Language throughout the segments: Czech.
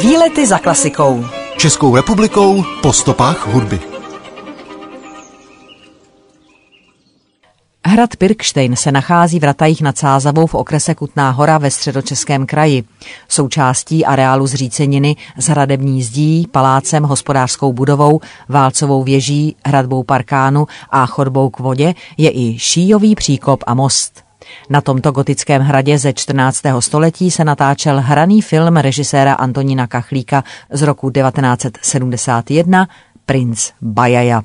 Výlety za klasikou. Českou republikou po stopách hudby. Hrad Pirkštejn se nachází v Ratajích nad Sázavou v okrese Kutná hora ve středočeském kraji. Součástí areálu zříceniny s hradební zdí, palácem, hospodářskou budovou, válcovou věží, hradbou parkánu a chodbou k vodě je i šíjový příkop a most. Na tomto gotickém hradě ze 14. století se natáčel hraný film režiséra Antonína Kachlíka z roku 1971 Princ Bajaja.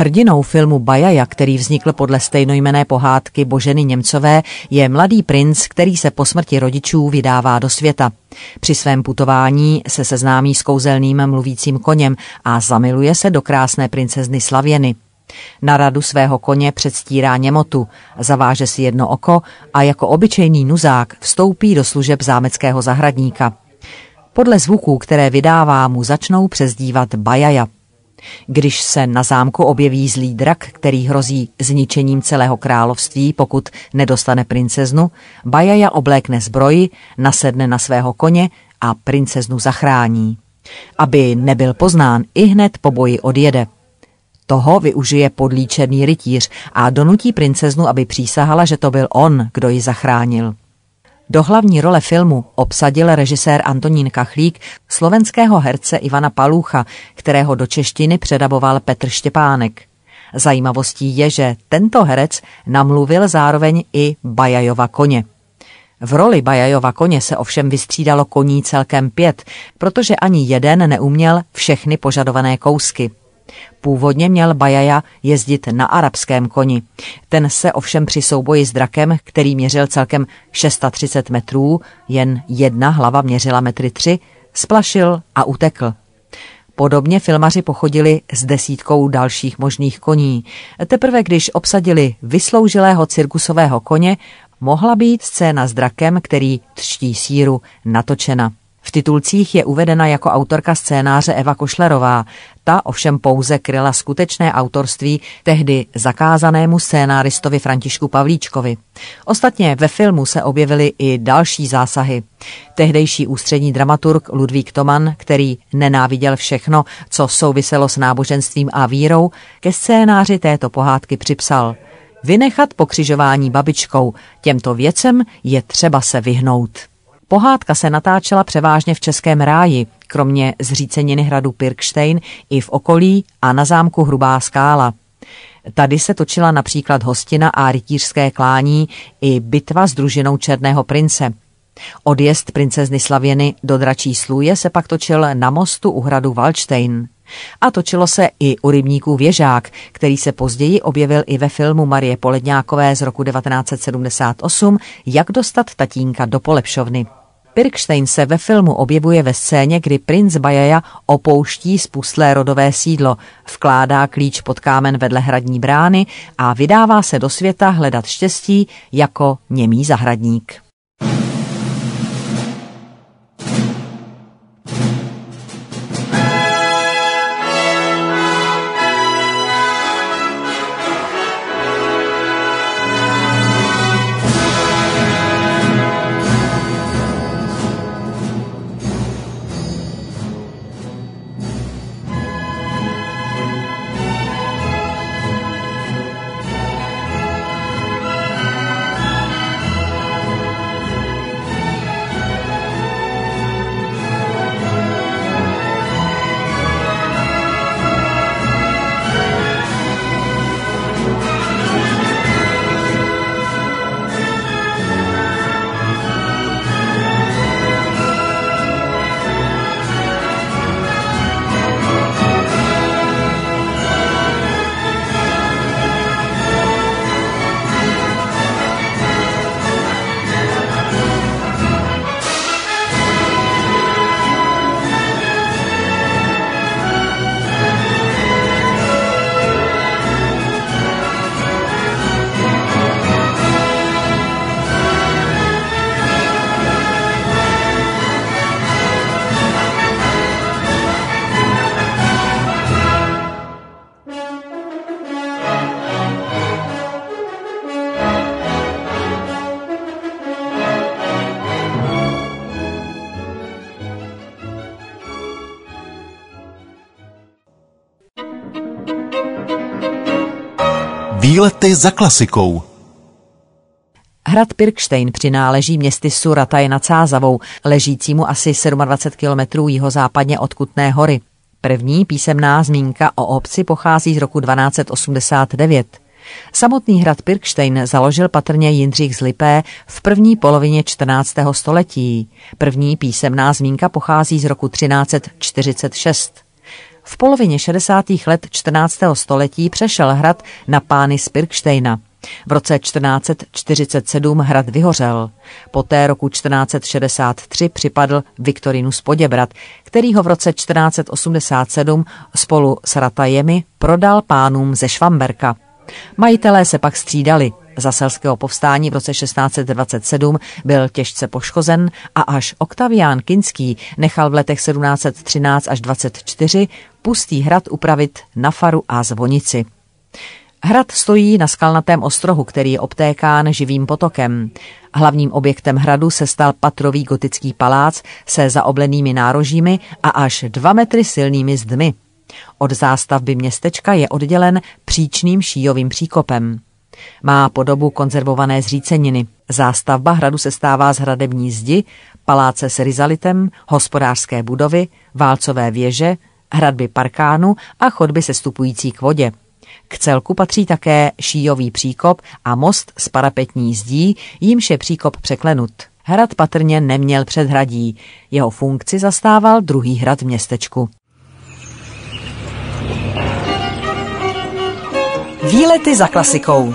Hrdinou filmu Bajaja, který vznikl podle stejnojmené pohádky Boženy Němcové, je mladý princ, který se po smrti rodičů vydává do světa. Při svém putování se seznámí s kouzelným mluvícím koněm a zamiluje se do krásné princezny Slavěny. Na radu svého koně předstírá němotu, zaváže si jedno oko a jako obyčejný nuzák vstoupí do služeb zámeckého zahradníka. Podle zvuků, které vydává, mu začnou přezdívat Bajaja. Když se na zámku objeví zlý drak, který hrozí zničením celého království, pokud nedostane princeznu, Bajaja oblékne zbroji, nasedne na svého koně a princeznu zachrání. Aby nebyl poznán, i hned po boji odjede. Toho využije podlíčený rytíř a donutí princeznu, aby přísahala, že to byl on, kdo ji zachránil. Do hlavní role filmu obsadil režisér Antonín Kachlík slovenského herce Ivana Palúcha, kterého do češtiny předaboval Petr Štěpánek. Zajímavostí je, že tento herec namluvil zároveň i Bajajova koně. V roli Bajajova koně se ovšem vystřídalo koní celkem pět, protože ani jeden neuměl všechny požadované kousky. Původně měl Bajaja jezdit na arabském koni. Ten se ovšem při souboji s drakem, který měřil celkem 630 metrů, jen jedna hlava měřila metry tři, splašil a utekl. Podobně filmaři pochodili s desítkou dalších možných koní. Teprve když obsadili vysloužilého cirkusového koně, mohla být scéna s drakem, který třtí síru, natočena. V titulcích je uvedena jako autorka scénáře Eva Košlerová. Ta ovšem pouze kryla skutečné autorství tehdy zakázanému scénáristovi Františku Pavlíčkovi. Ostatně ve filmu se objevily i další zásahy. Tehdejší ústřední dramaturg Ludvík Toman, který nenáviděl všechno, co souviselo s náboženstvím a vírou, ke scénáři této pohádky připsal – Vynechat pokřižování babičkou. Těmto věcem je třeba se vyhnout. Pohádka se natáčela převážně v Českém ráji, kromě zříceniny hradu Pirkštejn i v okolí a na zámku Hrubá skála. Tady se točila například hostina a rytířské klání i bitva s družinou Černého prince. Odjezd princezny Slavěny do dračí slůje se pak točil na mostu u hradu Valštejn. A točilo se i u rybníků Věžák, který se později objevil i ve filmu Marie Poledňákové z roku 1978 Jak dostat tatínka do polepšovny. Pirkstein se ve filmu objevuje ve scéně, kdy princ Bajaja opouští spustlé rodové sídlo, vkládá klíč pod kámen vedle hradní brány a vydává se do světa hledat štěstí jako němý zahradník. Výlety za klasikou. Hrad Pirkštejn přináleží městy Surataje nad Sázavou, ležícímu asi 27 kilometrů jihozápadně od Kutné hory. První písemná zmínka o obci pochází z roku 1289. Samotný hrad Pirkštejn založil patrně Jindřich z Lipé v první polovině 14. století. První písemná zmínka pochází z roku 1346. V polovině 60. let 14. století přešel hrad na pány z Pirkštejna. V roce 1447 hrad vyhořel. Poté roku 1463 připadl Viktorinus Poděbrat, který ho v roce 1487 spolu s Ratajemi prodal pánům ze Švamberka. Majitelé se pak střídali. Za selského povstání v roce 1627 byl těžce poškozen a až Oktavián Kinský nechal v letech 1713 až 24 pustý hrad upravit na faru a zvonici. Hrad stojí na skalnatém ostrohu, který je obtékán živým potokem. Hlavním objektem hradu se stal patrový gotický palác se zaoblenými nárožími a až dva metry silnými zdmi. Od zástavby městečka je oddělen příčným šíjovým příkopem. Má podobu konzervované zříceniny. Zástavba hradu se stává z hradební zdi, paláce s rizalitem, hospodářské budovy, válcové věže, hradby parkánu a chodby sestupující k vodě. K celku patří také šíjový příkop a most s parapetní zdí, jímž je příkop překlenut. Hrad patrně neměl předhradí, jeho funkci zastával druhý hrad v městečku. Výlety za klasikou.